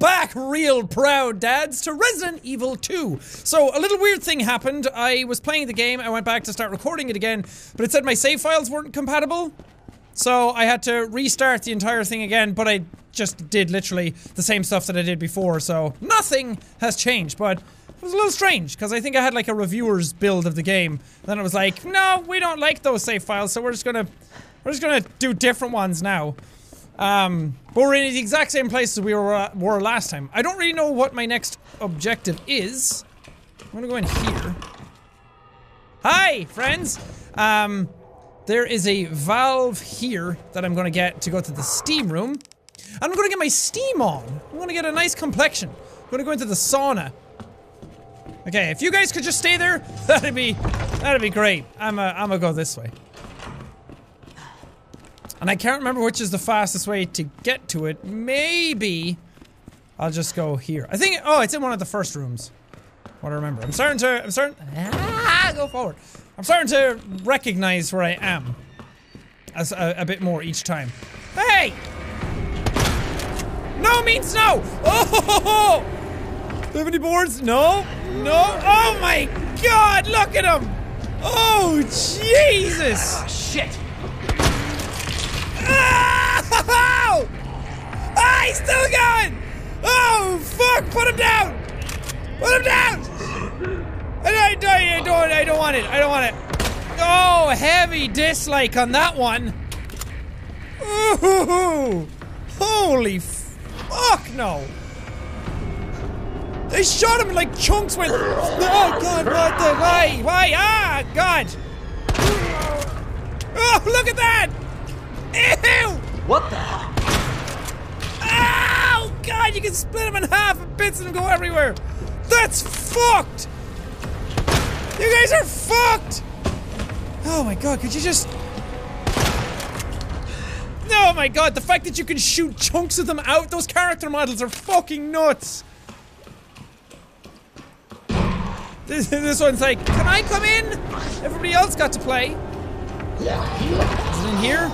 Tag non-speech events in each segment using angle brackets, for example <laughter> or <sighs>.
back, real proud dads, to Resident Evil 2. So, a little weird thing happened. I was playing the game, I went back to start recording it again, but it said my save files weren't compatible. So, I had to restart the entire thing again, but I just did literally the same stuff that I did before, so nothing has changed, but it was a little strange, because I think I had like a reviewer's build of the game. Then it was like, no, we don't like those save files, so we're just gonna, we're just gonna do different ones now. Um, but we're in the exact same place as we were, uh, were last time. I don't really know what my next objective is. I'm gonna go in here. Hi, friends! Um, there is a valve here that I'm gonna get to go to the steam room. I'm gonna get my steam on. I'm gonna get a nice complexion. I'm gonna go into the sauna. Okay, if you guys could just stay there, <laughs> that'd be, that'd be great. I'm a, I'm gonna go this way. And I can't remember which is the fastest way to get to it. Maybe I'll just go here. I think, oh, it's in one of the first rooms. What I remember. I'm starting to, I'm starting, ah, go forward. I'm starting to recognize where I am. As a, a bit more each time. Hey! No means no! Oh! <laughs> Do you have any boards? No? No? Oh my god, look at him! Oh, Jesus! Ah, shit! Oh! <laughs> Ah, he's still going! Oh, fuck! Put him down! Put him down! I don't, I don't, I don't, I don't want it. I don't want it. Oh, heavy dislike on that one. Ooh, holy fuck no. They shot him like chunks with. Oh god, what the? Why? Why? Ah, god. Oh, look at that! Ew! What the hell? Oh god, you can split them in half and bits and go everywhere. That's fucked. You guys are fucked. Oh my god, could you just? Oh my god, the fact that you can shoot chunks of them out, those character models are fucking nuts. This, this one's like, can I come in? Everybody else got to play. Is it in here?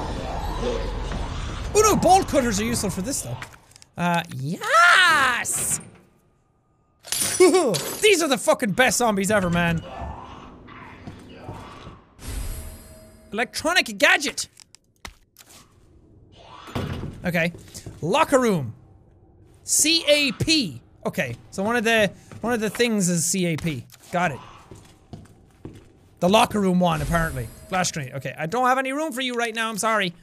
Oh no, bolt cutters are useful for this though. Uh, yes! <laughs> These are the fucking best zombies ever, man. Electronic gadget. Okay. Locker room. CAP. Okay, so one of the one of the things is CAP. Got it. The locker room one, apparently. Flash grenade. Okay, I don't have any room for you right now, I'm sorry.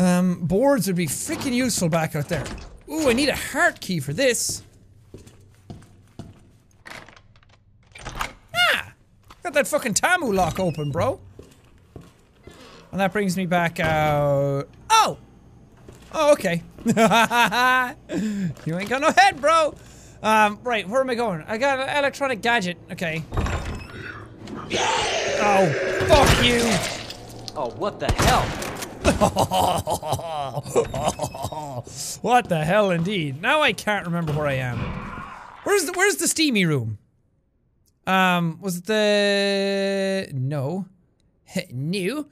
Um, boards would be freaking useful back out there. Ooh, I need a heart key for this. Ah! Got that fucking Tamu lock open, bro. And that brings me back out. Oh! Oh, okay. <laughs> you ain't got no head, bro! Um, right, where am I going? I got an electronic gadget. Okay. Oh, fuck you! Oh, what the hell? <laughs> what the hell, indeed. Now I can't remember where I am. Where's the Where's the steamy room? Um, was it the no, new?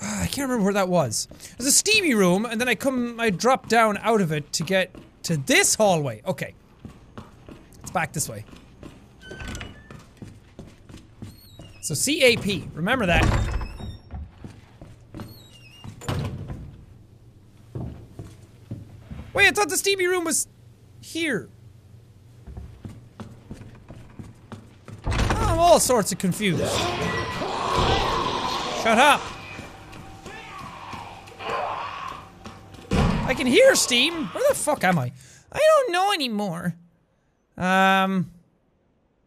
Ah, I can't remember where that was. There's a steamy room, and then I come, I drop down out of it to get to this hallway. Okay, it's back this way. So CAP, remember that. I thought the steamy room was here. I'm all sorts of confused. Shut up. I can hear steam. Where the fuck am I? I don't know anymore. Um,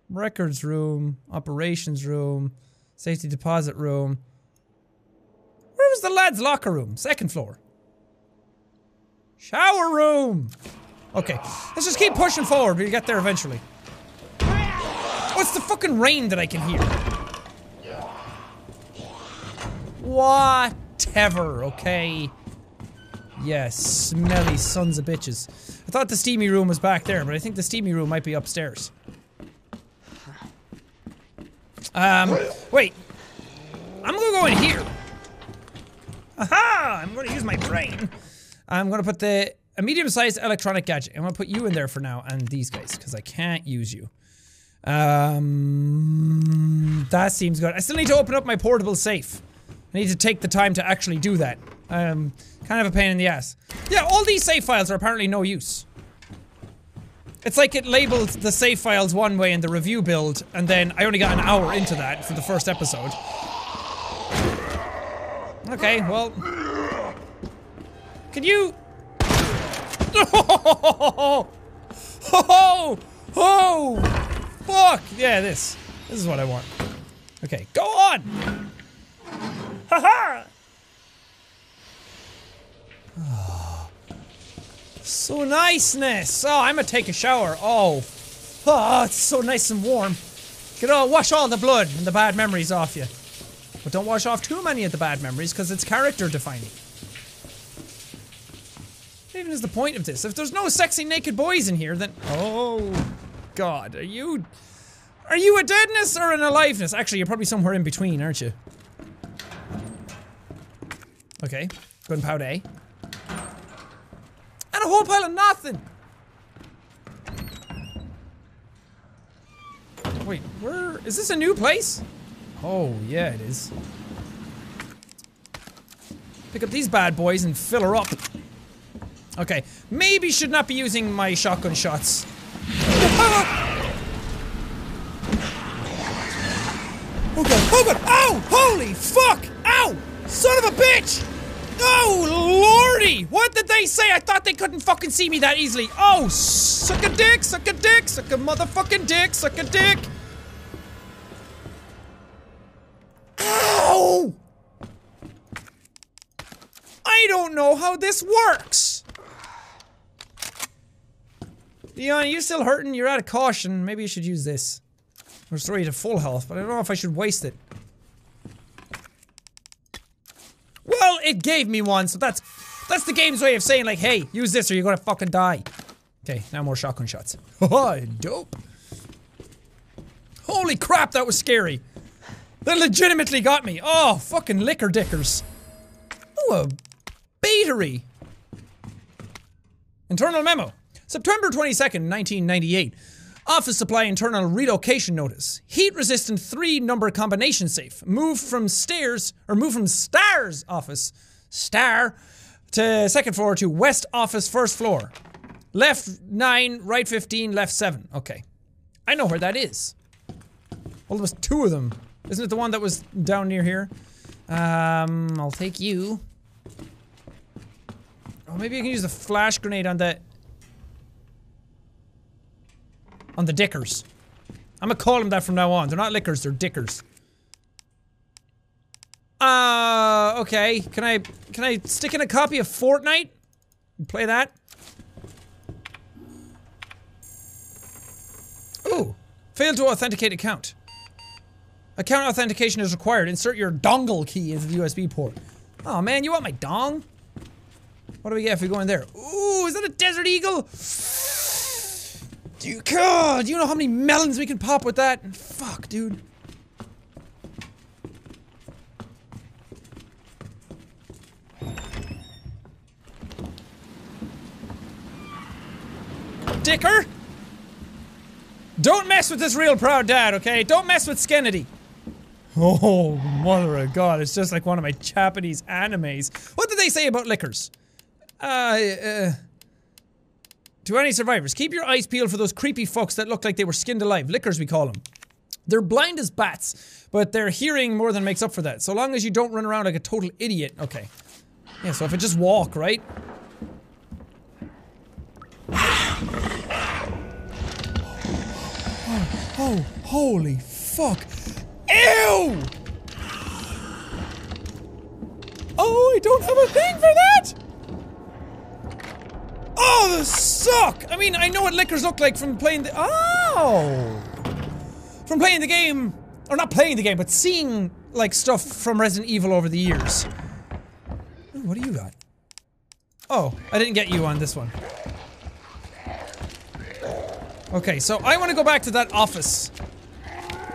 records room, operations room, safety deposit room. Where was the lads' locker room? Second floor. Shower room! Okay, let's just keep pushing forward. We'll get there eventually. What's the fucking rain that I can hear? Whatever, okay? Yes, smelly sons of bitches. I thought the steamy room was back there, but I think the steamy room might be upstairs. Um, wait. I'm gonna go in here. Aha! I'm gonna use my brain. I'm gonna put the a medium-sized electronic gadget. I'm gonna put you in there for now, and these guys, because I can't use you. Um, that seems good. I still need to open up my portable safe. I need to take the time to actually do that. Um, kind of a pain in the ass. Yeah, all these save files are apparently no use. It's like it labeled the save files one way in the review build, and then I only got an hour into that for the first episode. Okay, well. Can you. Oh! Oh! Oh! Fuck! Yeah, this. This is what I want. Okay, go on! Haha! Oh, so niceness! Oh, I'm gonna take a shower. Oh. Oh, it's so nice and warm. Get all, wash all the blood and the bad memories off you. But don't wash off too many of the bad memories, because it's character defining. What even is the point of this? If there's no sexy naked boys in here, then. Oh. God, are you. Are you a deadness or an aliveness? Actually, you're probably somewhere in between, aren't you? Okay, gunpowder A. And a whole pile of nothing! Wait, where. Is this a new place? Oh, yeah, it is. Pick up these bad boys and fill her up. Okay, maybe should not be using my shotgun shots. Oh god, oh god, ow! Holy fuck! Ow! Son of a bitch! Oh lordy! What did they say? I thought they couldn't fucking see me that easily. Oh, suck a dick, suck a dick, suck a motherfucking dick, suck a dick! Ow! I don't know how this works! Leon, you still hurting? You're out of caution. Maybe you should use this. Restore you to full health, but I don't know if I should waste it. Well, it gave me one, so that's that's the game's way of saying like, hey, use this or you're gonna fucking die. Okay, now more shotgun shots. <laughs> Oh, dope. Holy crap, that was scary. That legitimately got me. Oh, fucking licker dickers. Oh, a battery. Internal memo. September 22nd, 1998. Office supply internal relocation notice. Heat resistant three number combination safe. Move from stairs, or move from stairs office, star, to second floor to west office first floor. Left 9, right 15, left 7. Okay. I know where that is. Well, there was two of them. Isn't it the one that was down near here? Um, I'll take you. Oh, maybe I can use the flash grenade on that on the dickers. I'm gonna call them that from now on. They're not lickers, they're dickers. Uh, okay. Can I, can I stick in a copy of Fortnite? Play that? Ooh. Failed to authenticate account. Account authentication is required. Insert your dongle key into the USB port. Oh man, you want my dong? What do we get if we go in there? Ooh, is that a Desert Eagle? You, God, do you know how many melons we can pop with that? Fuck, dude. Dicker! Don't mess with this real proud dad, okay? Don't mess with Skennedy. Oh, mother of God, it's just like one of my Japanese animes. What did they say about lickers? Uh, uh... To any survivors, keep your eyes peeled for those creepy fucks that look like they were skinned alive. Lickers, we call them. They're blind as bats, but their hearing more than makes up for that. So long as you don't run around like a total idiot. Okay. Yeah, so if I just walk, right? Oh, <sighs> oh holy fuck. Ew! Oh, I don't have a thing for that! Oh, those suck! I mean, I know what lickers look like from playing the- Oh! From playing the game, or not playing the game, but seeing, like, stuff from Resident Evil over the years. Ooh, what do you got? Oh, I didn't get you on this one. Okay, so I want to go back to that office.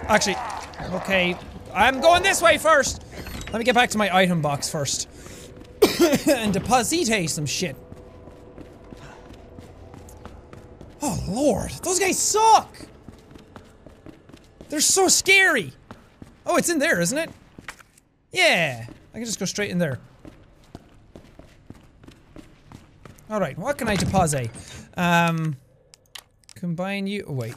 Actually, okay, I'm going this way first. Let me get back to my item box first. <coughs> and deposit some shit. Oh lord, those guys suck! They're so scary! Oh, it's in there, isn't it? Yeah, I can just go straight in there. Alright, what can I deposit? Um, combine you- oh, wait.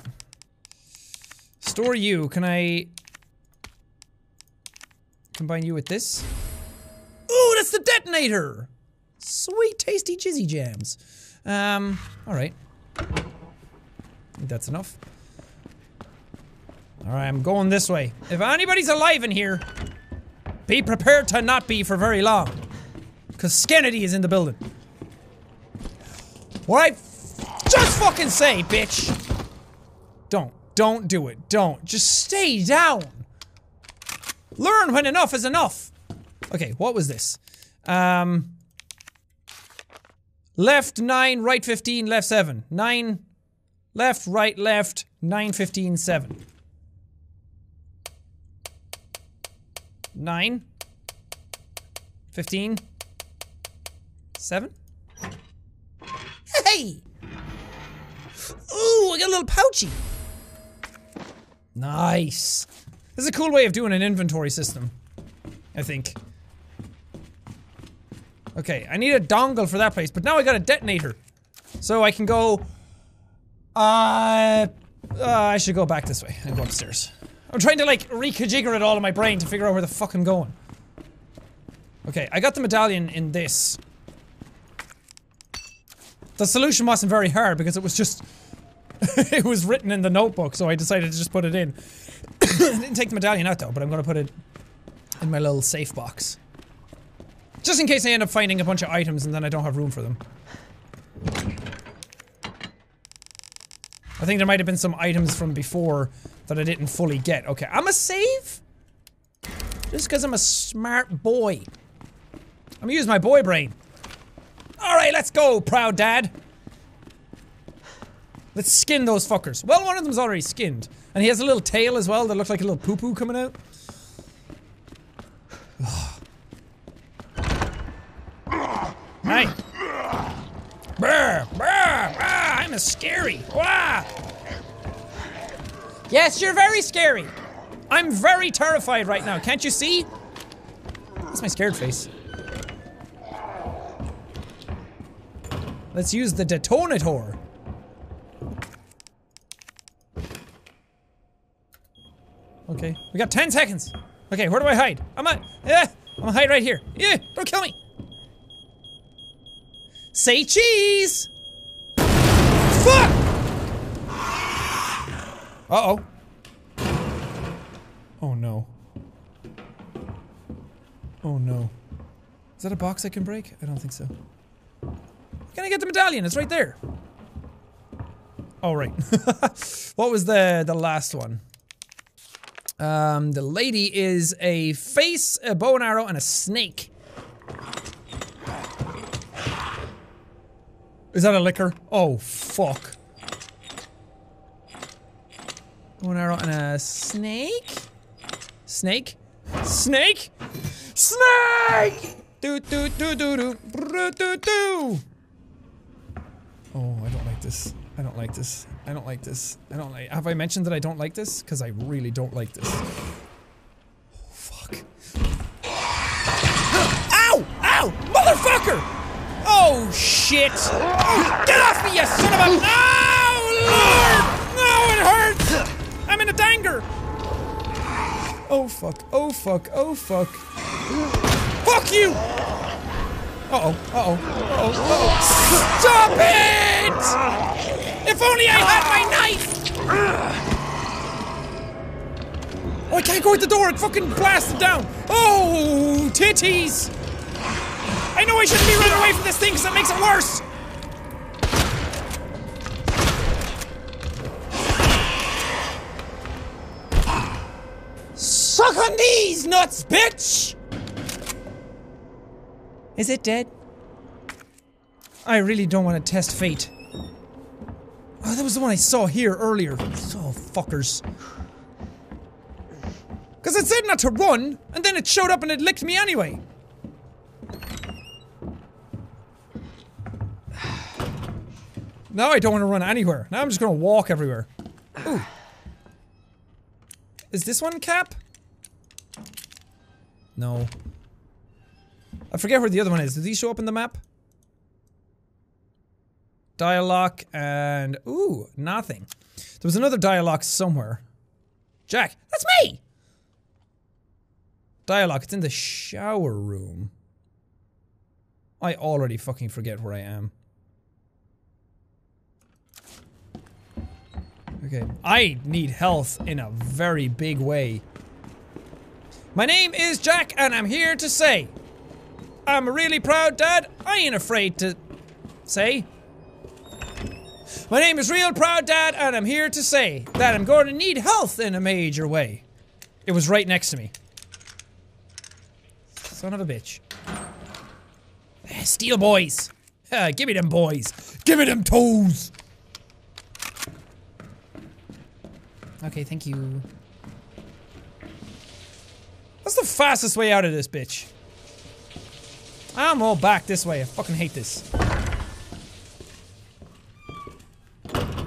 Store you, can I... Combine you with this? Ooh, that's the detonator! Sweet, tasty jizzy jams. Um, alright. That's enough. Alright, I'm going this way. If anybody's alive in here, be prepared to not be for very long. Because Skennedy is in the building. What I just fucking say, bitch! Don't. Don't do it. Don't. Just stay down! Learn when enough is enough! Okay, what was this? Um... Left 9, right 15, left 7. 9, left, right, left, 9, 15, 7. 9, 15, 7. Hey! Ooh, I got a little pouchy. Nice. This is a cool way of doing an inventory system. I think. Okay, I need a dongle for that place, but now I got a detonator. So I can go... Uh, uh, I should go back this way and go upstairs. I'm trying to like reconfigure it all in my brain to figure out where the fuck I'm going. Okay, I got the medallion in this. The solution wasn't very hard because it was just... <laughs> it was written in the notebook, so I decided to just put it in. I <coughs> didn't take the medallion out though, but I'm gonna put it in my little safe box. Just in case I end up finding a bunch of items and then I don't have room for them. Think there might have been some items from before that I didn't fully get. Okay, I'm a save? Just because I'm a smart boy. I'm gonna use my boy brain. Alright, let's go, proud dad. Let's skin those fuckers. Well, one of them's already skinned. And he has a little tail as well that looks like a little poo-poo coming out. <sighs> Hey. I'm scary. Wah. Yes, you're very scary. I'm very terrified right now. Can't you see? That's my scared face. Let's use the detonator. Okay, we got 10 seconds. Okay, where do I hide? I'm a, yeah, I'm gonna hide right here. Yeah, don't kill me. Say cheese! Fuck! Uh-oh. Oh no. Oh no. Is that a box I can break? I don't think so. Can I get the medallion? It's right there. Oh, right. <laughs> what was the, the last one? Um, the lady is a face, a bow and arrow, and a snake. Is that a licker? Oh, fuck. And arrow and a snake? Snake? Snake? Snake! Do do do do do. Oh, I don't like this. I don't like this. I don't like this. I don't like. Have I mentioned that I don't like this? Because I really don't like this. Shit! Get off me, you son of a! Oh lord! No, it hurts! I'm in a danger! Oh fuck! Oh fuck! Oh fuck! Fuck you! Uh oh! Uh oh! Uh oh! Uh oh! Stop it! If only I had my knife! Oh, I can't go at the door. It fucking blasted down. Oh, titties! I know I shouldn't be running away from this thing because it makes it worse. Suck on these nuts, bitch! Is it dead? I really don't want to test fate. Oh, that was the one I saw here earlier. Oh, fuckers. Because it said not to run, and then it showed up and it licked me anyway. Now I don't want to run anywhere. Now I'm just gonna walk everywhere. Ooh. Is this one cap? No. I forget where the other one is. Do these show up in the map? Dialogue and ooh, nothing. There was another dialogue somewhere. Jack, that's me. Dialogue. It's in the shower room. I already fucking forget where I am. Okay. I need health in a very big way. My name is Jack, and I'm here to say I'm a really proud dad. I ain't afraid to say. My name is Real Proud Dad, and I'm here to say that I'm going to need health in a major way. It was right next to me. Son of a bitch. Eh, Steel boys. Uh, give me them boys. Give me them toes. Okay, thank you. What's the fastest way out of this bitch? I'm all back this way. I fucking hate this.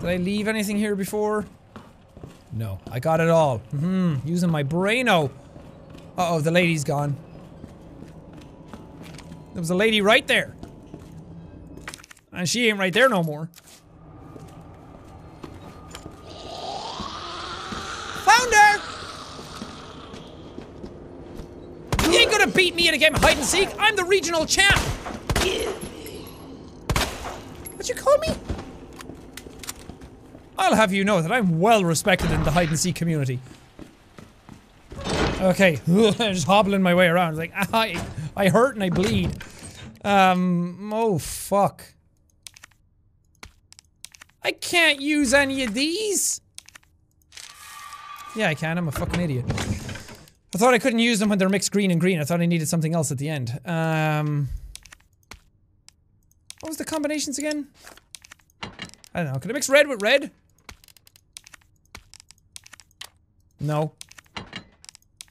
Did I leave anything here before? No, I got it all. Hmm, using my braino. Uh oh, the lady's gone. There was a lady right there. And she ain't right there no more. Found her! You ain't gonna beat me in a game of hide and seek. I'm the regional champ. What'd you call me? I'll have you know that I'm well respected in the hide and seek community. Okay, <laughs> just hobbling my way around. Like <laughs> I, I hurt and I bleed. Um. Oh fuck. I can't use any of these. Yeah, I can. I'm a fucking idiot. I thought I couldn't use them when they're mixed green and green. I thought I needed something else at the end. Um. What was the combinations again? I don't know. Can I mix red with red? No.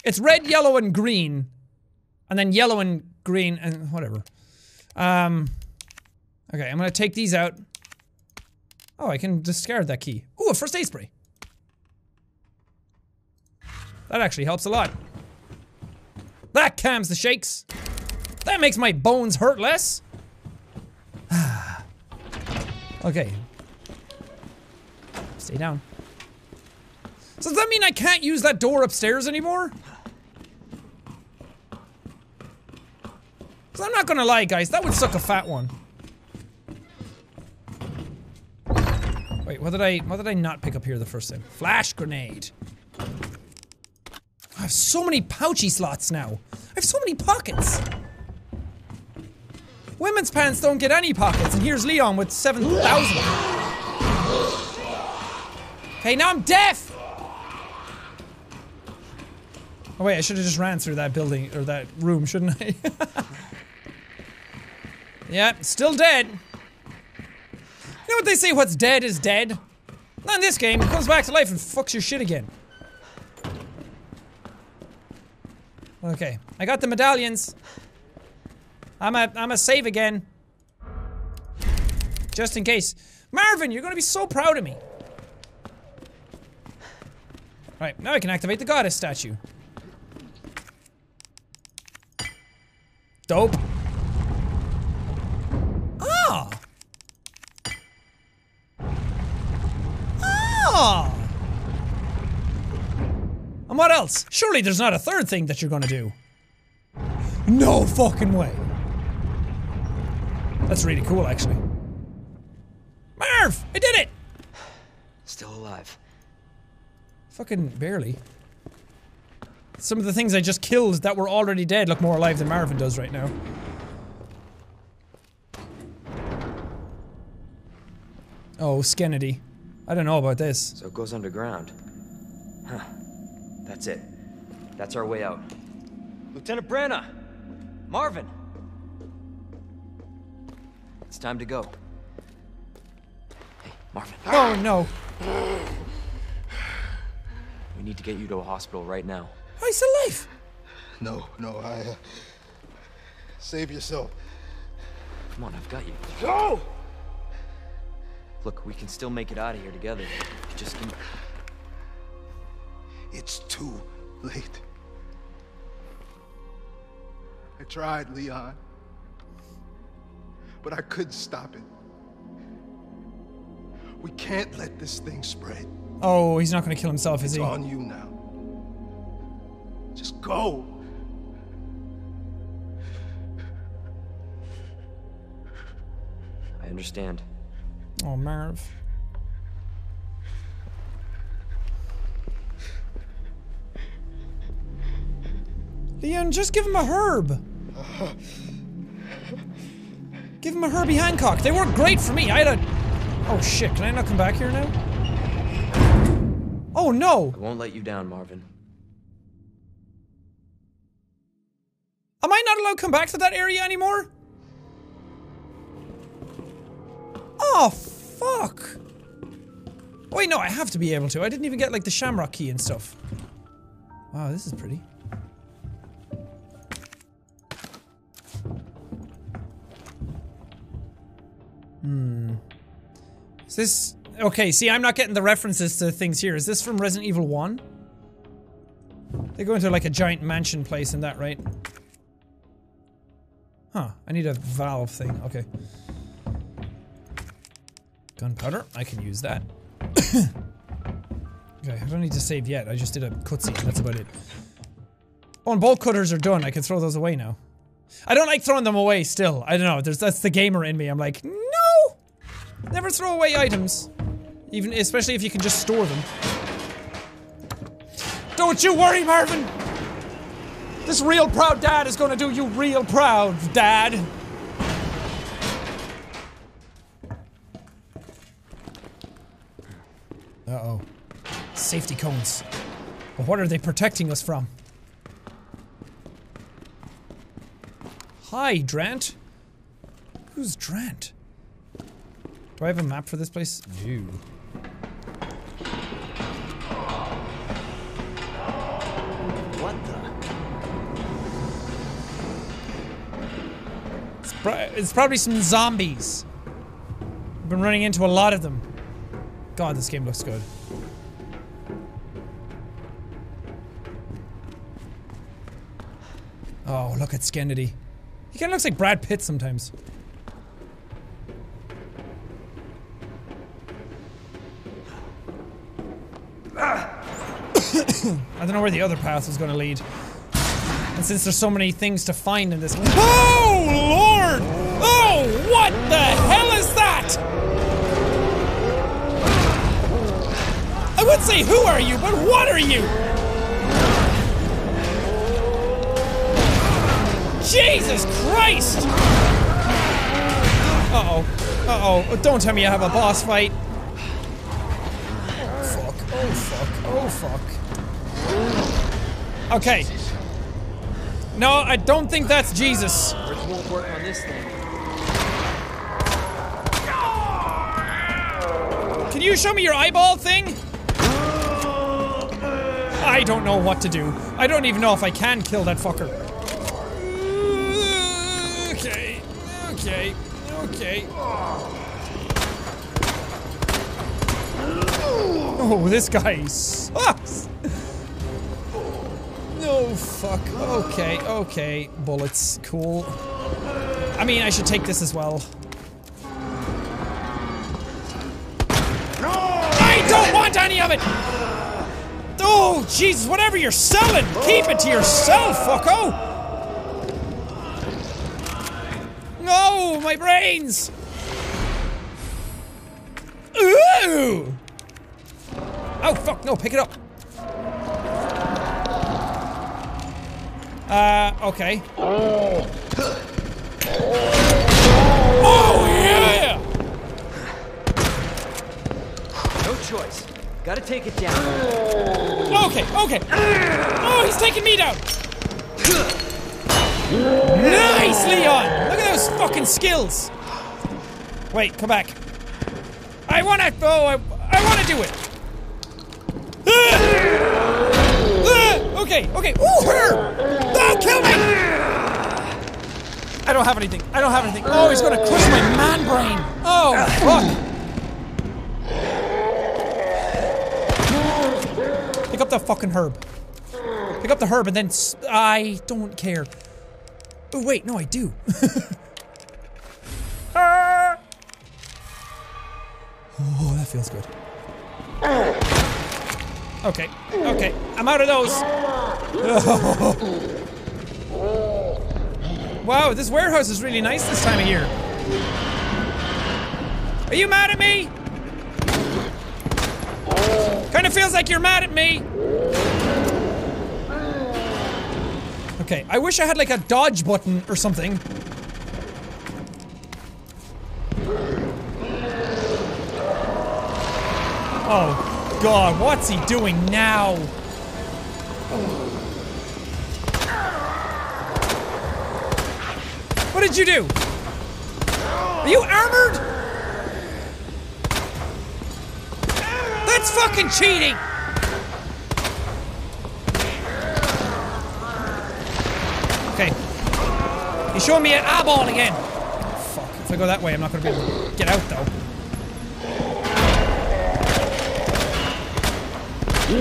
It's red, yellow, and green. And then yellow and green and whatever. Um. Okay, I'm gonna take these out. Oh, I can discard that key. Ooh, a first aid spray. That actually helps a lot. That calms the shakes. That makes my bones hurt less. <sighs> okay. Stay down. So does that mean I can't use that door upstairs anymore? Cause I'm not gonna lie, guys, that would suck a fat one. Wait, what did I what did I not pick up here the first time? Flash grenade. Have so many pouchy slots now. I have so many pockets. Women's pants don't get any pockets, and here's Leon with 7,000. Okay, now I'm deaf! Oh wait, I should have just ran through that building, or that room, shouldn't I? <laughs> yeah, still dead. You know what they say, what's dead is dead? Not in this game, it comes back to life and fucks your shit again. Okay, I got the medallions. I'm a, I'm a save again. Just in case. Marvin, you're gonna be so proud of me. Right, now I can activate the goddess statue. Dope. Ah! Ah! What else? Surely there's not a third thing that you're gonna do. No fucking way. That's really cool, actually. Marv! I did it! Still alive. Fucking barely. Some of the things I just killed that were already dead look more alive than Marvin does right now. Oh, Skennedy. I don't know about this. So it goes underground. Huh. That's it. That's our way out. Lieutenant Branagh! Marvin! It's time to go. Hey, Marvin. Oh no. <sighs> We need to get you to a hospital right now. Oh, he's alive. No, no, I. Uh, save yourself. Come on, I've got you. Go! Look, we can still make it out of here together. Just give me... It's too late. I tried, Leon. But I couldn't stop it. We can't let this thing spread. Oh, he's not gonna kill himself, is It's he? on you now. Just go. I understand. Oh, Marv. Leon, just give him a herb. Give him a Herbie Hancock. They work great for me. I had a. Oh shit! Can I not come back here now? Oh no! I won't let you down, Marvin. Am I not allowed to come back to that area anymore? Oh fuck! Wait, no, I have to be able to. I didn't even get like the shamrock key and stuff. Wow, this is pretty. Hmm. Is this okay? See, I'm not getting the references to things here. Is this from Resident Evil 1? They go into like a giant mansion place and that, right? Huh, I need a valve thing. Okay. Gunpowder, I can use that. <coughs> okay, I don't need to save yet. I just did a cutscene, that's about it. Oh, and bolt cutters are done. I can throw those away now. I don't like throwing them away still. I don't know, there's that's the gamer in me. I'm like! Never throw away items. Even, especially if you can just store them. Don't you worry, Marvin! This real proud dad is gonna do you real proud, dad. Uh-oh. Safety cones. But what are they protecting us from? Hi, Drant. Who's Drant? Do I have a map for this place? No. What the? It's, pro it's probably some zombies. I've been running into a lot of them. God, this game looks good. Oh, look at Skennedy. He kind of looks like Brad Pitt sometimes. I don't know where the other path was going to lead. And since there's so many things to find in this Oh, Lord! Oh, what the hell is that? I would say who are you, but what are you? Jesus Christ! Uh-oh. Uh-oh. Don't tell me I have a boss fight. Oh, fuck. Oh, fuck. Oh, fuck. Okay. No, I don't think that's Jesus. Bridge won't work on this thing. Can you show me your eyeball thing? I don't know what to do. I don't even know if I can kill that fucker. Okay. Okay. Okay. Oh, this guy's. sucks. No, fuck. Okay, okay. Bullets. Cool. I mean, I should take this as well. No! I don't want any of it! Oh, Jesus, whatever you're selling, keep it to yourself, fucko! No, my brains! Ooh! Oh, fuck, no, pick it up. Uh, okay. Oh, yeah! No choice. Gotta take it down. Okay, okay. Oh, he's taking me down. Nice, Leon! Look at those fucking skills. Wait, come back. I wanna. Oh, I, I wanna do it. Okay, okay. Ooh, her! Don't kill me! I don't have anything. I don't have anything. Oh, he's gonna crush my man brain. Oh, fuck. Pick up the fucking herb. Pick up the herb and then I don't care. Oh, wait, no, I do. <laughs> Ah! oh, that feels good. Okay, okay, I'm out of those. <laughs> Wow, this warehouse is really nice this time of year. Are you mad at me? Kind of feels like you're mad at me. Okay, I wish I had like a dodge button or something. Oh god, what's he doing now? What did you do? Are you armored? That's fucking cheating! Okay. He's showing me an eyeball again. Fuck. If I go that way, I'm not gonna be able to get out though. I'm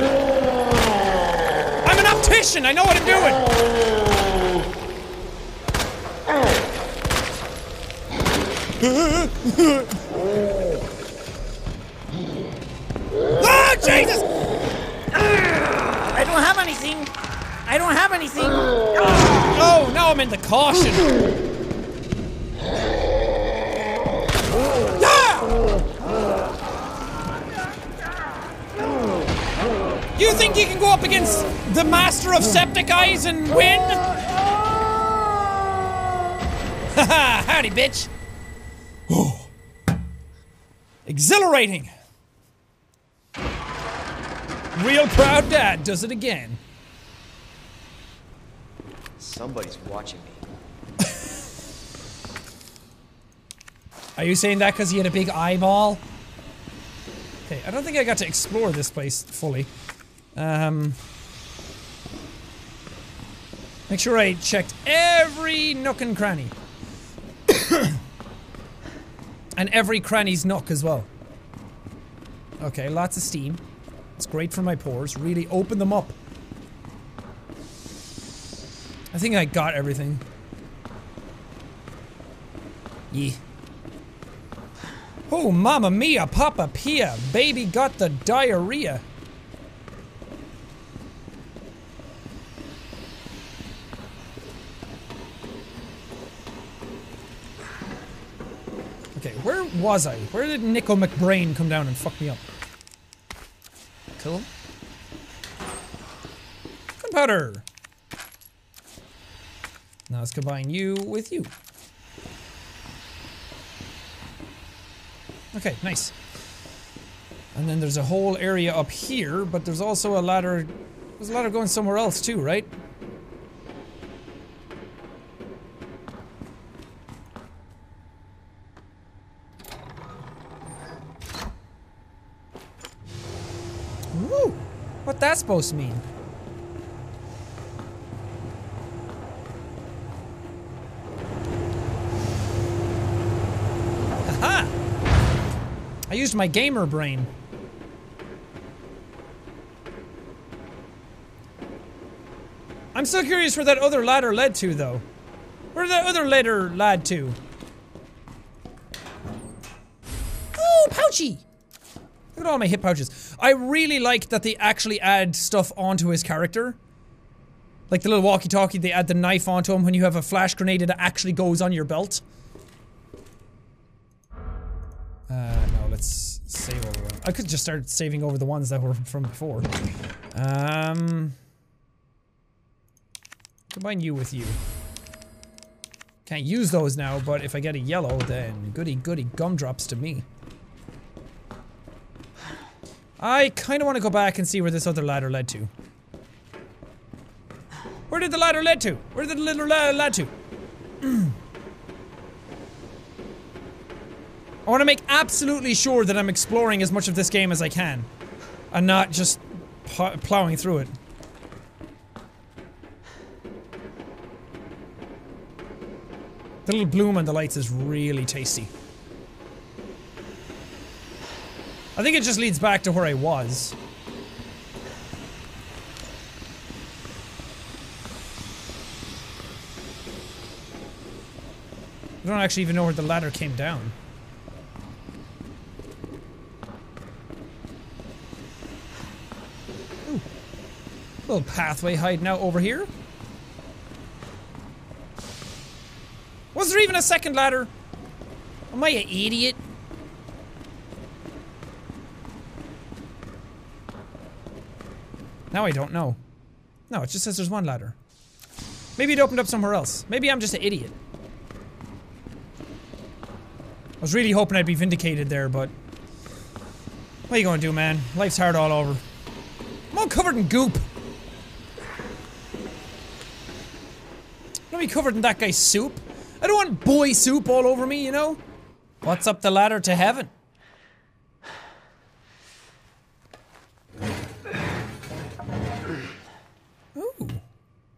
an optician! I know what I'm doing! Oh, <laughs> Jesus! I don't have anything. I don't have anything. Oh, now I'm in the caution. Think you can go up against the master of septic eyes and win? Haha, howdy, bitch. Oh. Exhilarating. Real proud dad does it again. Somebody's watching me. Are you saying that because he had a big eyeball? Okay, I don't think I got to explore this place fully. Um, make sure I checked every nook and cranny. <coughs> and every cranny's nook as well. Okay, lots of steam. It's great for my pores. Really open them up. I think I got everything. Yeah. Oh, mamma mia, papa pia. Baby got the diarrhea. Okay, where was I? Where did Nico McBrain come down and fuck me up? Cool. Gunpowder! Now let's combine you with you. Okay, nice. And then there's a whole area up here, but there's also a ladder. There's a ladder going somewhere else too, right? Woo! What supposed to mean? Aha! I used my gamer brain. I'm still curious where that other ladder led to, though. Where did that other ladder led to? Oh, pouchy! Look at all my hip pouches. I really like that they actually add stuff onto his character. Like the little walkie-talkie, they add the knife onto him when you have a flash grenade that actually goes on your belt. Uh, no, let's save over one. I could just start saving over the ones that were from before. Um... Combine you with you. Can't use those now, but if I get a yellow, then goody goody gumdrops to me. I kind of want to go back and see where this other ladder led to. Where did the ladder lead to? Where did the little ladder lead to? <clears throat> I want to make absolutely sure that I'm exploring as much of this game as I can. And not just plowing through it. The little bloom on the lights is really tasty. I think it just leads back to where I was. I don't actually even know where the ladder came down. Ooh. Little pathway hiding out over here. Was there even a second ladder? Am I an idiot? Now I don't know. No, it just says there's one ladder. Maybe it opened up somewhere else. Maybe I'm just an idiot. I was really hoping I'd be vindicated there, but... What are you gonna do, man? Life's hard all over. I'm all covered in goop. Don't be covered in that guy's soup. I don't want boy soup all over me, you know? What's up the ladder to heaven? Ooh.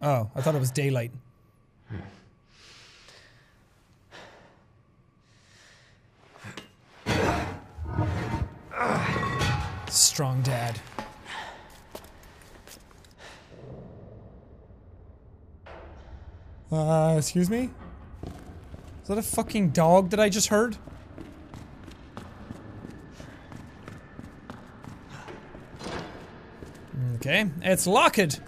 Oh, I thought it was daylight. Strong dad. Uh, excuse me? Is that a fucking dog that I just heard? Okay, it's Lockett.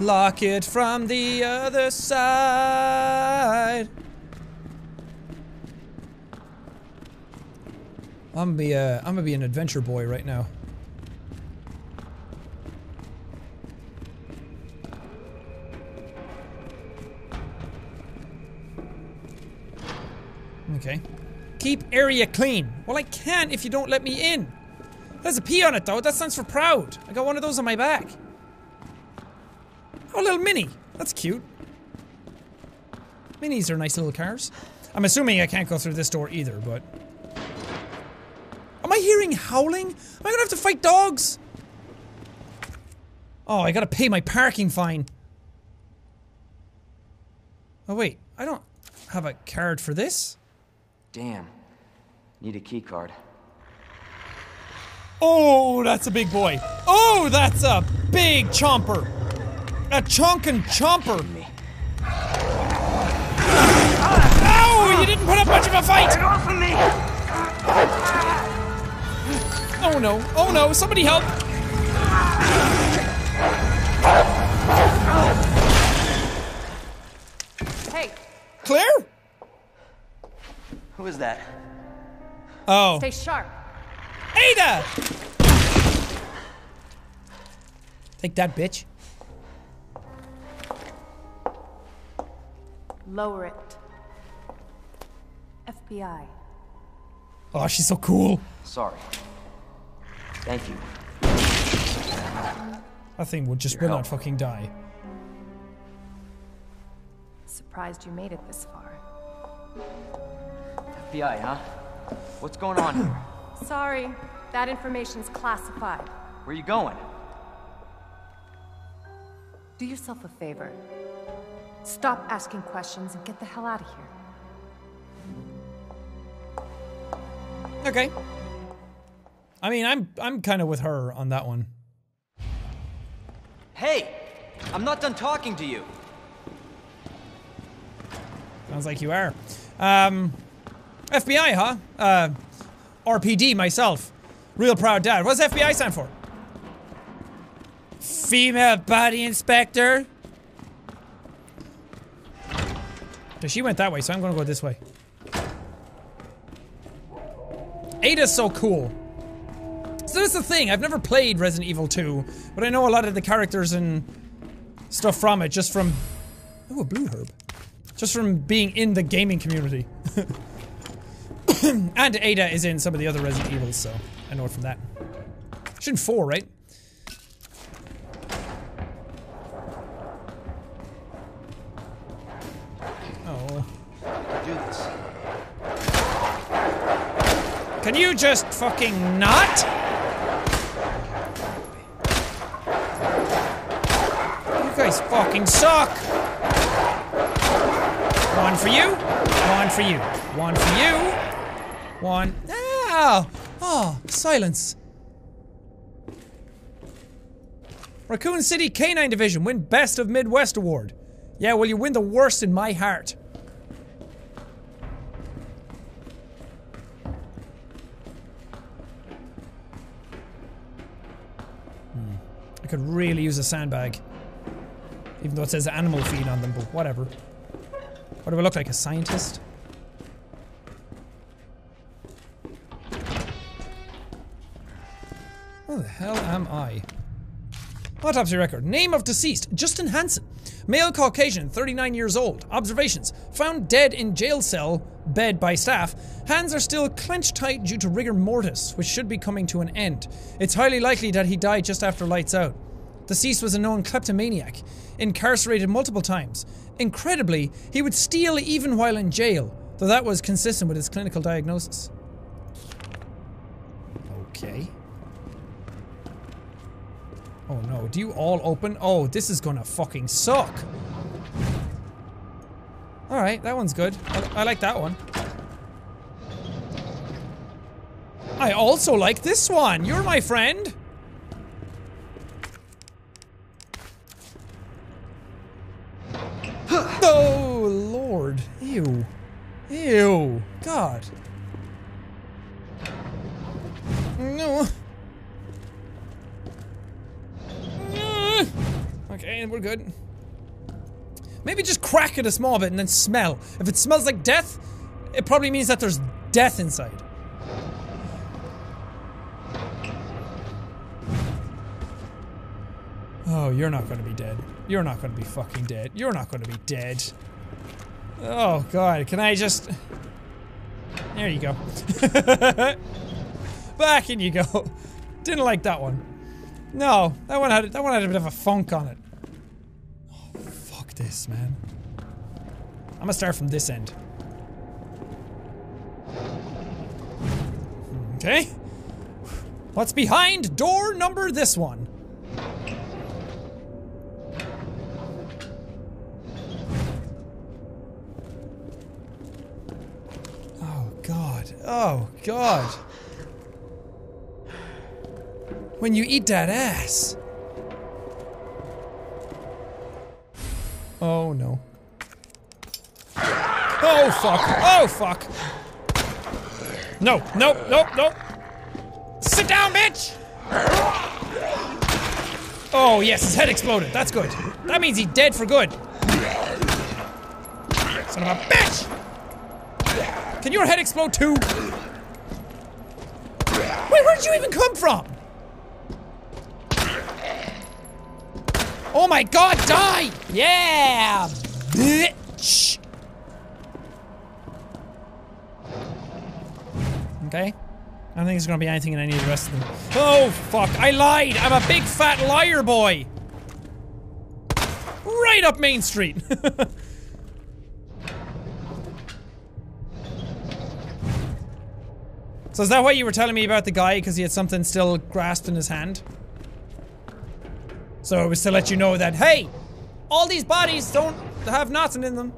Lock it from the other side. I'm gonna be a, I'm gonna be an adventure boy right now. Okay. Keep area clean. Well, I can't if you don't let me in. There's a P on it though. That stands for proud. I got one of those on my back. Oh, a little mini. That's cute. Minis are nice little cars. I'm assuming I can't go through this door either, but... Am I hearing howling? Am I gonna have to fight dogs? Oh, I gotta pay my parking fine. Oh wait, I don't have a card for this. Damn. Need a key card. Oh, that's a big boy. Oh, that's a big chomper. A chonkin' chomper. Ow! You didn't put up much of a fight! Get off of me! Oh no, oh no, somebody help! Hey, Claire? Who is that? Oh. stay sharp. Ada! Take that, bitch. Lower it. FBI. Oh, she's so cool. Sorry. Thank you. That thing would just Your will help. not fucking die. Surprised you made it this far. FBI, huh? What's going on here? Sorry, that information's classified. Where are you going? Do yourself a favor. Stop asking questions and get the hell out of here. Okay. I mean, I'm I'm kind of with her on that one. Hey! I'm not done talking to you. Sounds like you are. Um, FBI, huh? Uh, RPD myself. Real proud dad. What's FBI stand for? Female body inspector. She went that way, so I'm gonna go this way. Ada's so cool. So that's the thing, I've never played Resident Evil 2, but I know a lot of the characters and stuff from it just from. Ooh, a blue herb. Just from being in the gaming community. <coughs> and Ada is in some of the other Resident Evils, so I know it from that. She's in 4, right? You just fucking not? You guys fucking suck! One for you, one for you, one for you, one. Ah! Oh, silence. Raccoon City Canine Division win Best of Midwest Award. Yeah, well, you win the worst in my heart. Really use a sandbag. Even though it says animal feed on them, but whatever. What do I look like? A scientist? Who the hell am I? Autopsy record. Name of deceased Justin Hansen. Male Caucasian, 39 years old. Observations. Found dead in jail cell bed by staff. Hands are still clenched tight due to rigor mortis, which should be coming to an end. It's highly likely that he died just after lights out. The deceased was a known kleptomaniac, incarcerated multiple times. Incredibly, he would steal even while in jail, though that was consistent with his clinical diagnosis. Okay. Oh no, do you all open? Oh, this is gonna fucking suck. Alright, that one's good. I, I like that one. I also like this one. You're my friend. Oh, Lord. Ew. Ew. God. No. Okay, we're good. Maybe just crack it a small bit and then smell. If it smells like death, it probably means that there's death inside. Oh, you're not gonna be dead. You're not gonna be fucking dead. You're not gonna be dead. Oh god, can I just... There you go. <laughs> Back in you go. Didn't like that one. No, that one had that one had a bit of a funk on it. Oh, fuck this, man. I'm gonna start from this end. Hmm, okay. What's behind door number this one? Oh god. Oh god. When you eat that ass. Oh no. Oh fuck. Oh fuck. No, no, no, no. Sit down, bitch! Oh yes, his head exploded. That's good. That means he's dead for good. Son of a bitch! Can your head explode too? Wait, where did you even come from? Oh my god, die! Yeah! Bitch! Okay. I don't think there's gonna be anything in any of the rest of them. Oh, fuck. I lied! I'm a big fat liar boy! Right up Main Street! <laughs> so is that why you were telling me about the guy because he had something still grasped in his hand? So it was to let you know that, hey, all these bodies don't have nothing in them.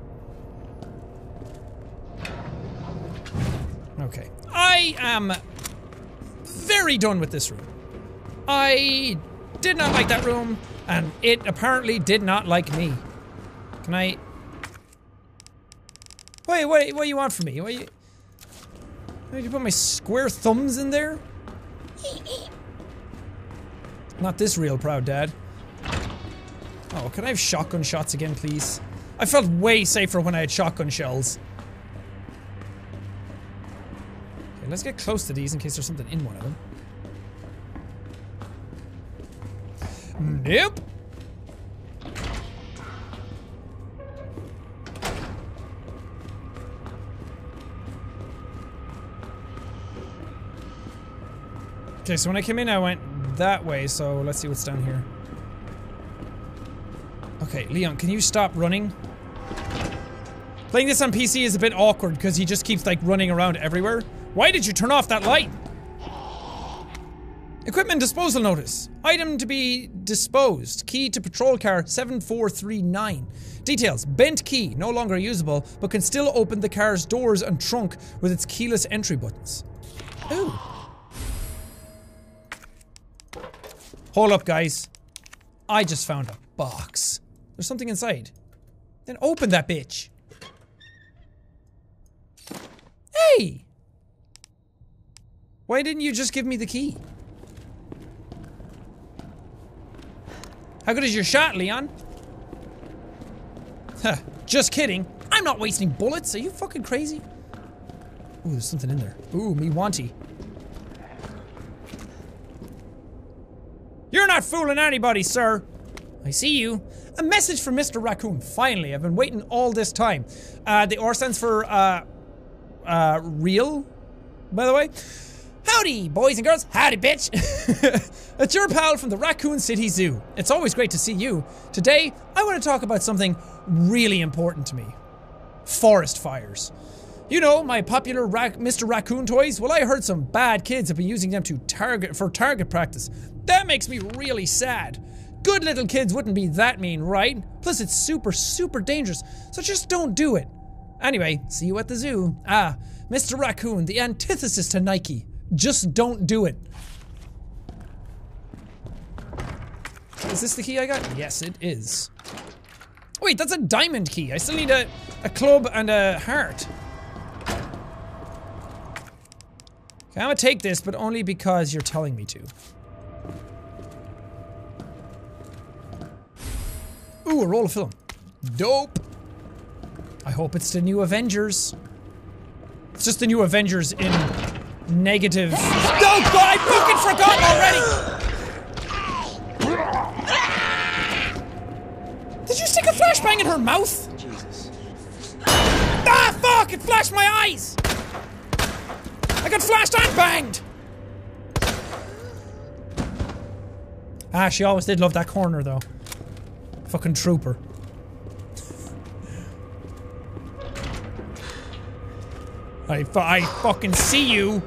Okay. I am very done with this room. I did not like that room, and it apparently did not like me. Can I... Wait, wait, what do you want from me? What you... Did you put my square thumbs in there? Not this real proud dad. Oh, can I have shotgun shots again, please? I felt way safer when I had shotgun shells. Okay, let's get close to these in case there's something in one of them. Nope. Okay, so when I came in, I went that way, so let's see what's down here. Okay, Leon, can you stop running? Playing this on PC is a bit awkward because he just keeps like running around everywhere. Why did you turn off that light? Equipment disposal notice. Item to be disposed. Key to patrol car 7439. Details. Bent key, no longer usable, but can still open the car's doors and trunk with its keyless entry buttons. Ooh. Hold up, guys. I just found a box. There's something inside. Then open that bitch. Hey! Why didn't you just give me the key? How good is your shot, Leon? Huh, just kidding. I'm not wasting bullets. Are you fucking crazy? Ooh, there's something in there. Ooh, me wanty. You're not fooling anybody, sir. I see you. A message from Mr. Raccoon. Finally, I've been waiting all this time. Uh, the R stands for, uh, uh, real, by the way. Howdy, boys and girls. Howdy, bitch. <laughs> it's your pal from the Raccoon City Zoo. It's always great to see you. Today, I want to talk about something really important to me forest fires. You know, my popular Rac- Mr. Raccoon toys? Well, I heard some bad kids have been using them to target for target practice. That makes me really sad. Good little kids wouldn't be that mean, right? Plus, it's super, super dangerous, so just don't do it. Anyway, see you at the zoo. Ah, Mr. Raccoon, the antithesis to Nike. Just don't do it. Is this the key I got? Yes, it is. Wait, that's a diamond key. I still need a, a club and a heart. Okay, I'm gonna take this, but only because you're telling me to. Ooh, a roll of film. Dope. I hope it's the new Avengers. It's just the new Avengers in negative. Oh god, I fucking forgot already! Did you stick a flashbang in her mouth? Jesus. Ah, fuck! It flashed my eyes! I got flashed and banged! Ah, she always did love that corner, though. Fucking trooper. I, fu- I fucking see you!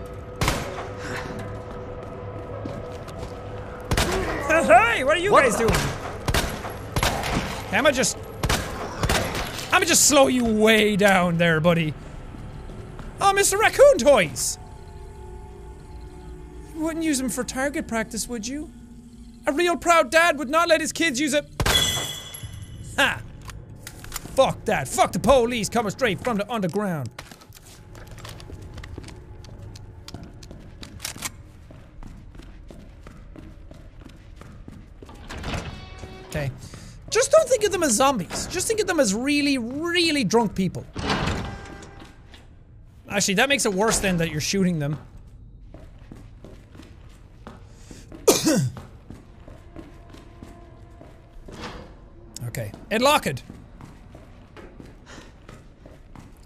hey, what are you What guys doing? I'ma just... I'ma just slow you way down there, buddy. Oh, Mr. Raccoon Toys! You wouldn't use them for target practice, would you? A real proud dad would not let his kids use it. Ha! Fuck that. Fuck the police coming straight from the underground. Okay. Just don't think of them as zombies. Just think of them as really, really drunk people. Actually, that makes it worse then that you're shooting them. Okay. Ed Lockett.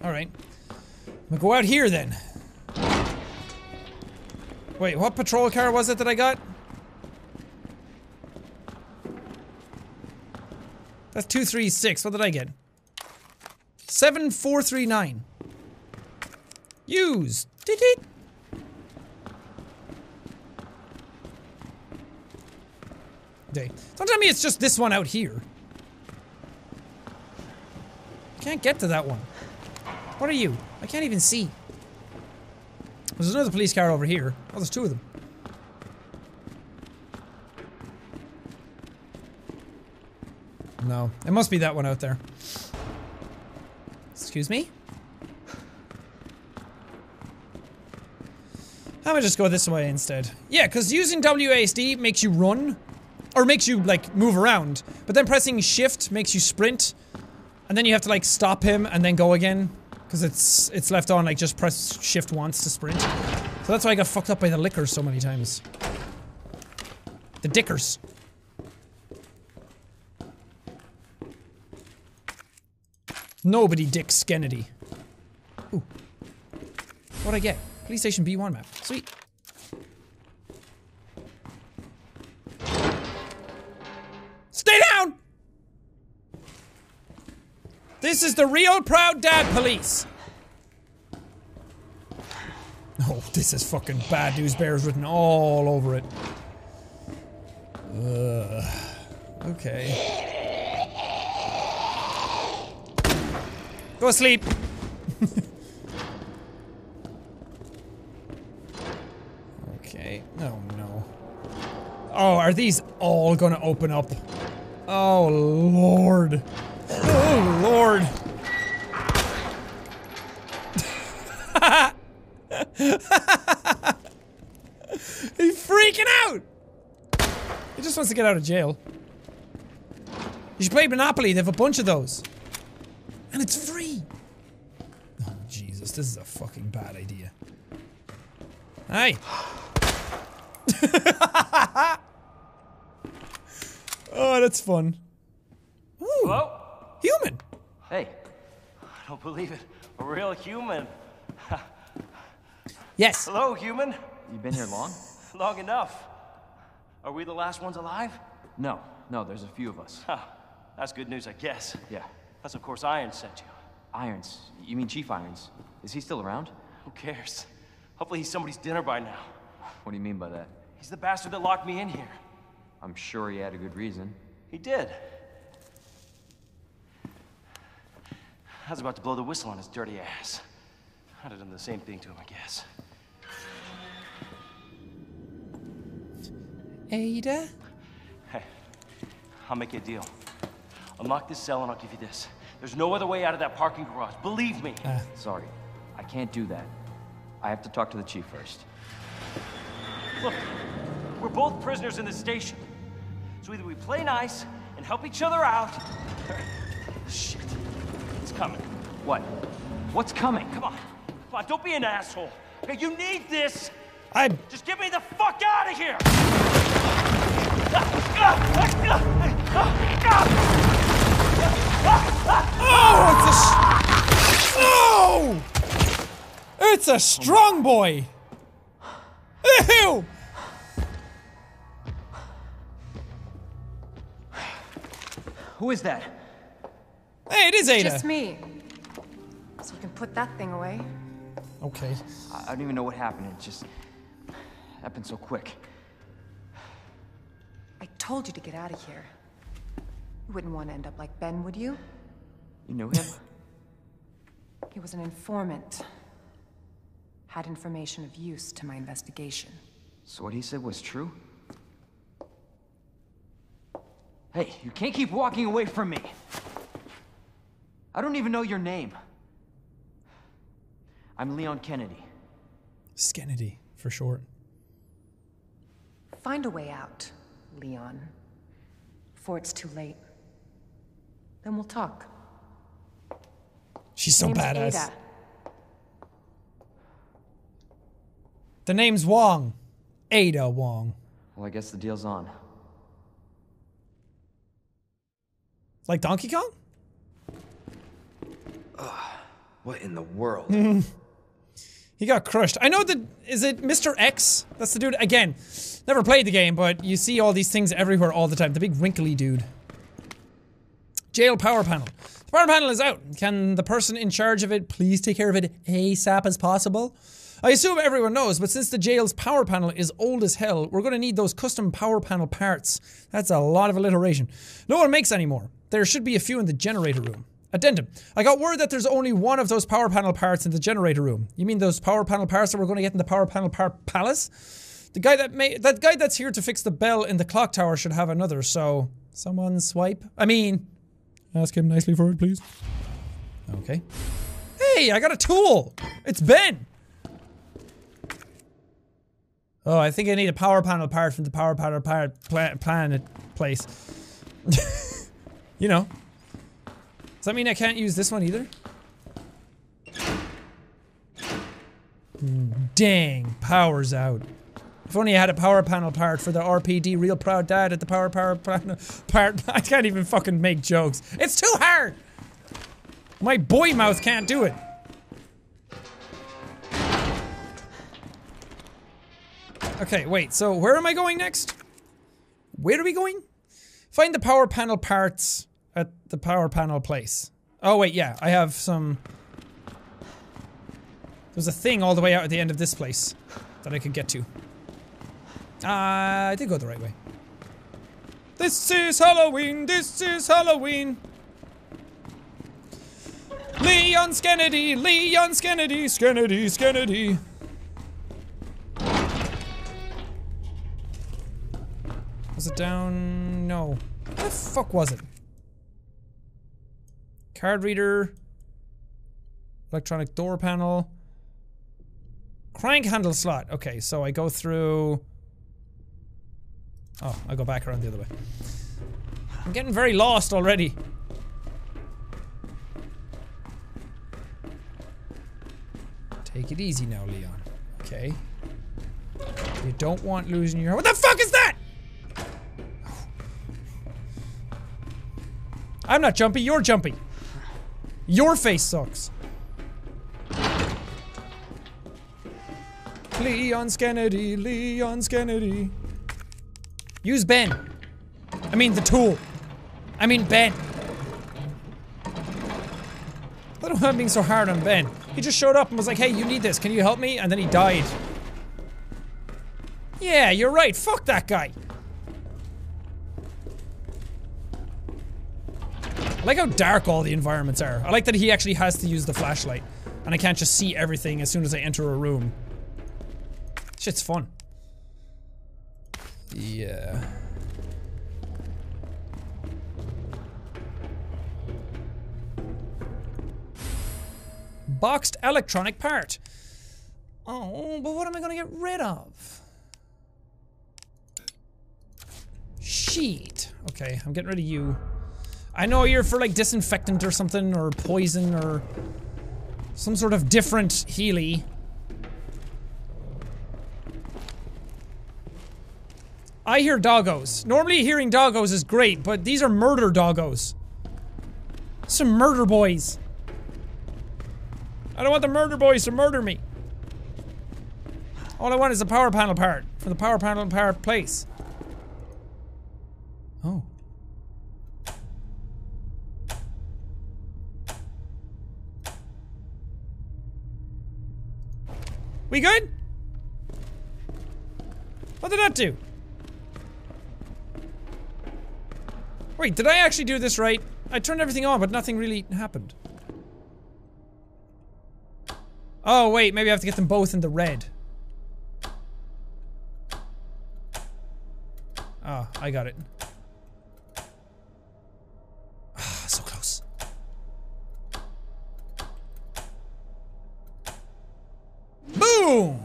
Alright. I'm gonna go out here then. Wait, what patrol car was it that I got? That's 236. What did I get? 7439. Use. Did it? Okay. Don't tell me it's just this one out here. I can't get to that one. What are you? I can't even see. There's another police car over here. Oh, there's two of them. No, it must be that one out there. Excuse me? I'm gonna just go this way instead. Yeah, because using WASD makes you run. Or makes you, like, move around. But then pressing shift makes you sprint. And then you have to, like, stop him and then go again. Because it's it's left on, like, just press shift once to sprint. So that's why I got fucked up by the lickers so many times. The dickers. Nobody dicks Kennedy. Ooh. What'd I get? Police Station B1 map. Sweet. Stay down! This is the real proud dad police. Oh, this is fucking bad news bears written all over it. Ugh. Okay. Go sleep. <laughs> okay. Oh no. Oh, are these all gonna open up? Oh lord. Oh lord. He's freaking out! He just wants to get out of jail. You should play Monopoly. They have a bunch of those. And it's free. Oh, Jesus. This is a fucking bad idea. Hey. <laughs> oh, that's fun. Ooh, Hello? human. Hey. I don't believe it. A real human. <laughs> Yes. Hello, human. You been here long? <laughs> Long enough. Are we the last ones alive? No, no, there's a few of us. Huh. That's good news, I guess. Yeah. That's of course Iron sent you. Irons. You mean Chief Irons? Is he still around? Who cares? Hopefully he's somebody's dinner by now. What do you mean by that? He's the bastard that locked me in here. I'm sure he had a good reason. He did. I was about to blow the whistle on his dirty ass. I'd have done the same thing to him, I guess. Ada? Hey, I'll make you a deal. Unlock this cell and I'll give you this. There's no other way out of that parking garage. Believe me. Uh. Sorry, I can't do that. I have to talk to the chief first. Look, we're both prisoners in this station. So either we play nice and help each other out. Shit. It's coming. What? What's coming? Come on. Come on, don't be an asshole. Okay, you need this. I. Just get me the fuck out of here! Oh, it's a. s- Oh! It's a strong boy! Ew! Who is that? Hey, it is Ada. Just me. So you can put that thing away. Okay. I, I don't even know what happened. It just happened so quick. I told you to get out of here. You wouldn't want to end up like Ben, would you? You knew him? <laughs> He was an informant. Had information of use to my investigation. so what he said was true? Hey, you can't keep walking away from me. I don't even know your name. I'm Leon Kennedy. Skennedy, for short. Find a way out, Leon. Before it's too late. Then we'll talk. She's so Name's badass. Ada. The name's Wong. Ada Wong. Well, I guess the deal's on. Like Donkey Kong? What in the world? <laughs> He got crushed. I know that. Is it Mr. X? That's the dude. Again, never played the game, but you see all these things everywhere all the time. The big wrinkly dude. Jail power panel. The power panel is out. Can the person in charge of it please take care of it ASAP as possible? I assume everyone knows, but since the jail's power panel is old as hell, we're going to need those custom power panel parts. That's a lot of alliteration. No one makes any more. There should be a few in the generator room. Addendum. I got word that there's only one of those power panel parts in the generator room. You mean those power panel parts that we're going to get in the power panel part palace? The guy that that guy that's here to fix the bell in the clock tower should have another. So someone swipe. I mean, ask him nicely for it, please. Okay. Hey, I got a tool. It's Ben. Oh, I think I need a power panel part from the power panel part pla- planet place. <laughs> you know. Does that mean I can't use this one either? Dang, power's out. If only I had a power panel part for the RPD Real Proud Dad at the power power panel <laughs> part. <laughs> I can't even fucking make jokes. It's too hard. My boy mouth can't do it. Okay, wait. So where am I going next? Where are we going? Find the power panel parts at the power panel place. Oh wait, yeah, I have some. There's a thing all the way out at the end of this place that I could get to. I did go the right way. This is Halloween. This is Halloween. Leon Skennedy, Leon Skennedy, Skennedy, Skennedy. Was it down? No. Where the fuck was it? Card reader. Electronic door panel. Crank handle slot. Okay, so I go through. Oh, I go back around the other way. I'm getting very lost already. Take it easy now, Leon. Okay. You don't want losing your. What the fuck is that? I'm not jumpy, you're jumpy. Your face sucks. Leon Kennedy, Leon Kennedy. Use Ben. I mean the tool. I mean Ben. I don't know I'm being so hard on Ben. He just showed up and was like, hey, you need this, can you help me? And then he died. Yeah, you're right, fuck that guy. I like how dark all the environments are. I like that he actually has to use the flashlight. And I can't just see everything as soon as I enter a room. Shit's fun. Yeah. Boxed electronic part. Oh, but what am I gonna get rid of? Sheet. Okay, I'm getting rid of you. I know you're for like disinfectant or something, or poison, or some sort of different Healy. I hear doggos. Normally hearing doggos is great, but these are murder doggos. Some murder boys. I don't want the murder boys to murder me. All I want is a power panel part from the power panel part place. Oh. We good? What did that do? Wait, did I actually do this right? I turned everything on, but nothing really happened. Oh, wait, maybe I have to get them both in the red. Oh, I got it. Ah, so close. Boom!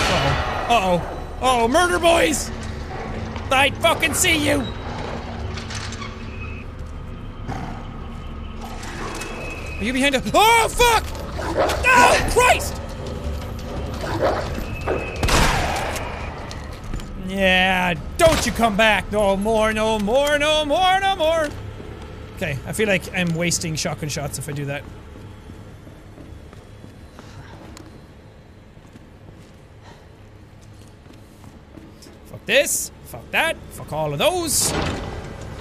Uh-oh. Uh-oh. Uh-oh, murder boys! I fucking see you! Are you behind a- Oh, fuck! Oh, Christ! Yeah, don't you come back no more, no more, no more, no more! Okay, I feel like I'm wasting shotgun shots if I do that. This, fuck that, fuck all of those.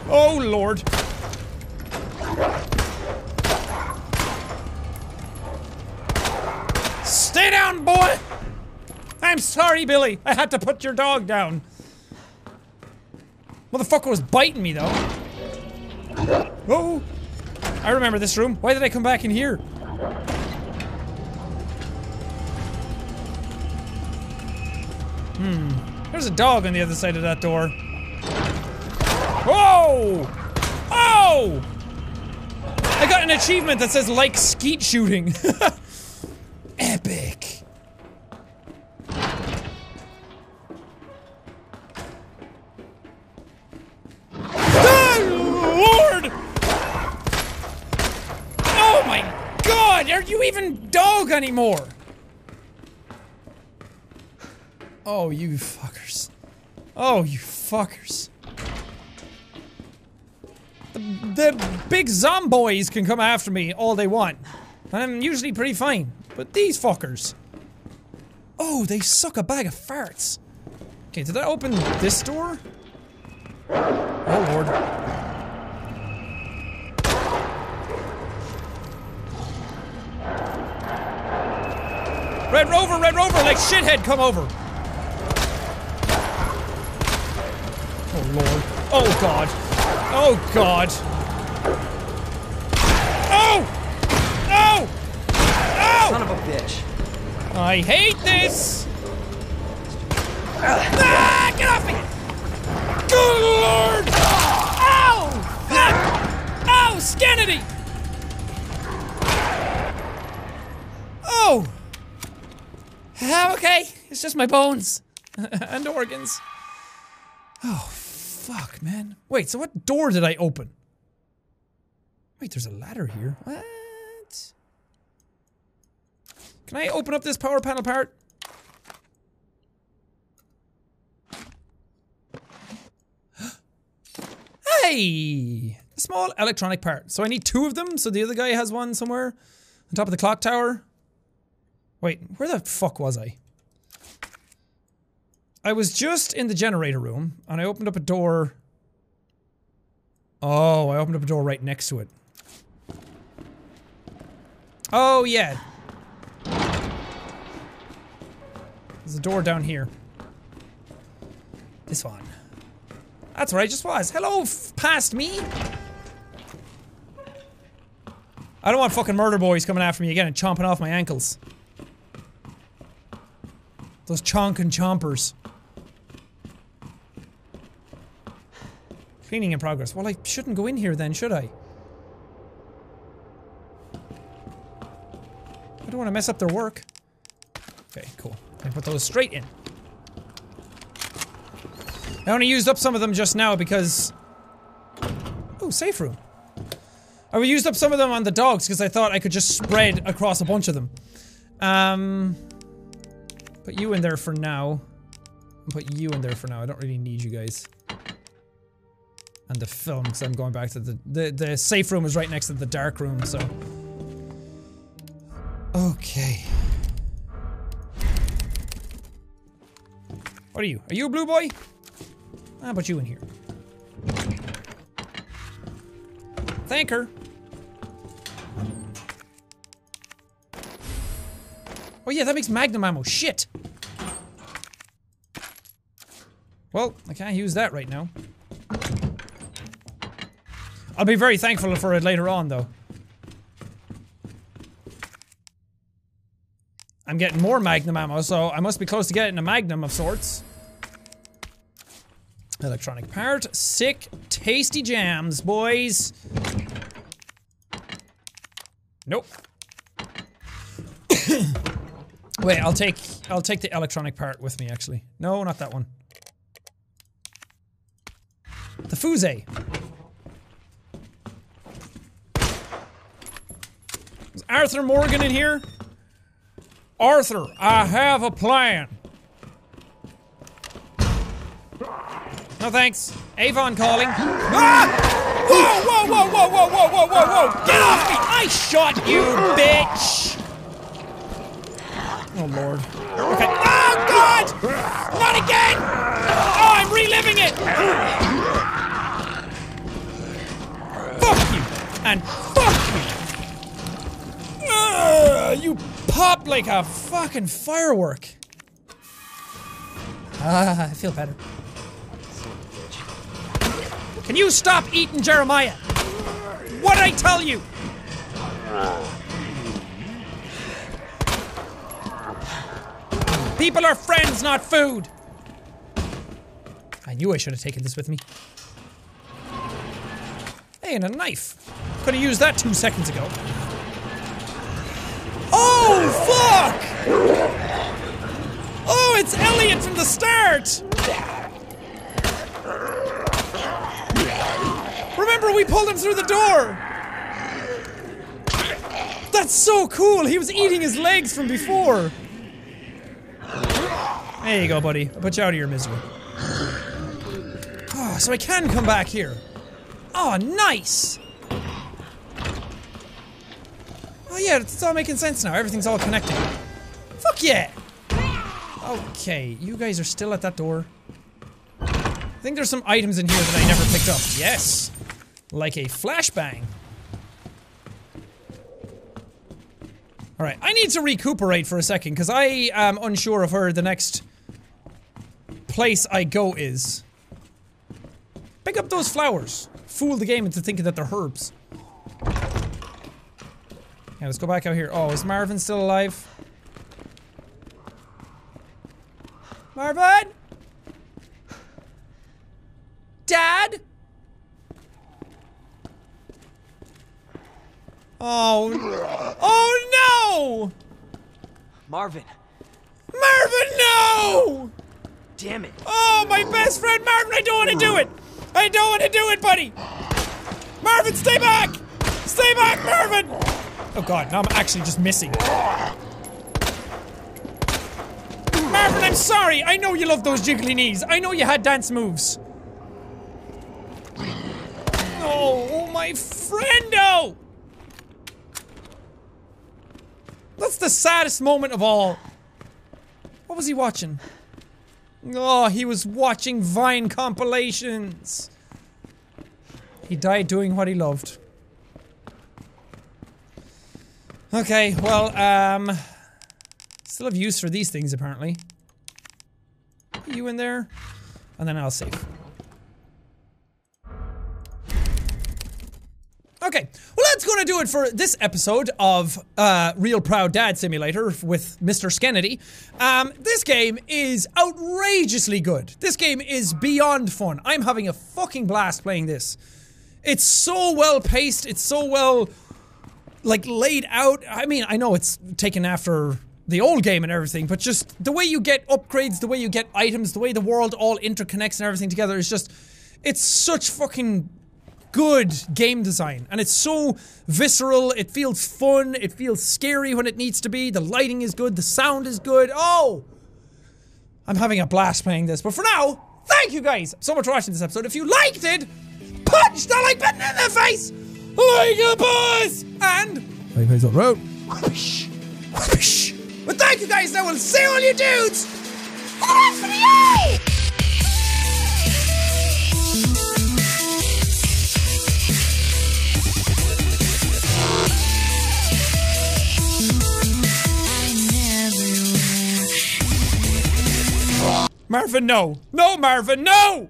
Oh lord. Stay down, boy! I'm sorry, Billy. I had to put your dog down. Motherfucker was biting me, though. Oh! I remember this room. Why did I come back in here? There's a dog on the other side of that door. Whoa! Oh! I got an achievement that says like skeet shooting. <laughs> Epic. Oh, Lord! Oh my god, are you even dog anymore? Oh, you. Oh, you fuckers. The, the big zomboys can come after me all they want. I'm usually pretty fine. But these fuckers. Oh, they suck a bag of farts. Okay, did I open this door? Oh lord. Red Rover, Red Rover, like shithead, come over. Oh lord. Oh god. Oh god. Oh! Oh! Oh! Son of a bitch. I hate this! Ah, get off me! Good lord! Ow! Fuck! Ow! Scannity! Oh! Ah, okay. It's just my bones. <laughs> and organs. Oh, fuck, man. Wait, so what door did I open? Wait, there's a ladder here. What? Can I open up this power panel part? <gasps> hey! A small electronic part. So I need two of them, so the other guy has one somewhere on top of the clock tower. Wait, where the fuck was I? I was just in the generator room, and I opened up a door. Oh, I opened up a door right next to it. Oh, yeah. There's a door down here. This one. That's where I just was. Hello, past me. I don't want fucking murder boys coming after me again and chomping off my ankles. Those chonk and chompers. Cleaning in progress. Well, I shouldn't go in here then, should I? I don't want to mess up their work. Okay, cool. I put those straight in. I only used up some of them just now because... Oh, safe room. I used up some of them on the dogs because I thought I could just spread across a bunch of them. Um... Put you in there for now. Put you in there for now. I don't really need you guys. And the film, because I'm going back to the, the... The safe room is right next to the dark room, so... Okay. What are you? Are you a blue boy? How about you in here? Thank her. Oh yeah, that makes magnum ammo. Shit! Well, I can't use that right now. I'll be very thankful for it later on, though. I'm getting more magnum ammo, so I must be close to getting a magnum of sorts. Electronic part. Sick, tasty jams, boys. Nope. <coughs> Wait, I'll take I'll take the electronic part with me actually. No, not that one. The fuse. Is Arthur Morgan in here? Arthur, I have a plan. No thanks. Avon calling. Ah! Whoa, whoa, whoa, whoa, whoa, whoa, whoa, whoa, whoa! Get off me! I shot you, bitch! Oh lord. Okay. Oh god! Not again! Oh, I'm reliving it! Fuck you! And fuck! You pop like a fucking firework. Ah, I feel better. Can you stop eating Jeremiah? What did I tell you? People are friends, not food. I knew I should have taken this with me. Hey, and a knife. Could have used that two seconds ago. Oh, fuck! Oh, it's Elliot from the start! Remember, we pulled him through the door! That's so cool! He was eating his legs from before! There you go, buddy. I'll put you out of your misery. Oh, so I can come back here. Oh, nice! Oh yeah, it's all making sense now. Everything's all connected. Fuck yeah! Okay, you guys are still at that door. I think there's some items in here that I never picked up. Yes! Like a flashbang. Alright, I need to recuperate for a second, because I am unsure of where the next place I go is. Pick up those flowers. Fool the game into thinking that they're herbs. Yeah, let's go back out here. Oh, is Marvin still alive? Marvin? Dad? Oh. Oh no! Marvin. Marvin, no! damn it. Oh, my best friend Marvin, I don't want to do it! I don't want to do it, buddy! Marvin, stay back! Stay back, Marvin! Oh god, now I'm actually just missing. Marvin, I'm sorry! I know you love those jiggly knees. I know you had dance moves. Oh, oh my friendo! That's the saddest moment of all. What was he watching? Oh, he was watching Vine compilations. He died doing what he loved. Okay, well, um... Still have use for these things, apparently. You in there? And then I'll save. Okay, well that's gonna do it for this episode of uh, Real Proud Dad Simulator with Mr. Skennedy. Um, this game is outrageously good. This game is beyond fun. I'm having a fucking blast playing this. It's so well paced, it's so well, like, laid out. I mean, I know it's taken after the old game and everything, but just the way you get upgrades, the way you get items, the way the world all interconnects and everything together is just, it's such fucking good game design. And it's so visceral it feels fun it feels scary when it needs to be the lighting is good the sound is good. Oh! I'm having a blast playing this but for now thank you guys so much for watching this episode. If you liked it punch the like button in the face like a boss and hey guys up road. Whoosh whoosh but thank you guys I will see all you dudes! For the rest of the year Marvin, no. No, Marvin, no!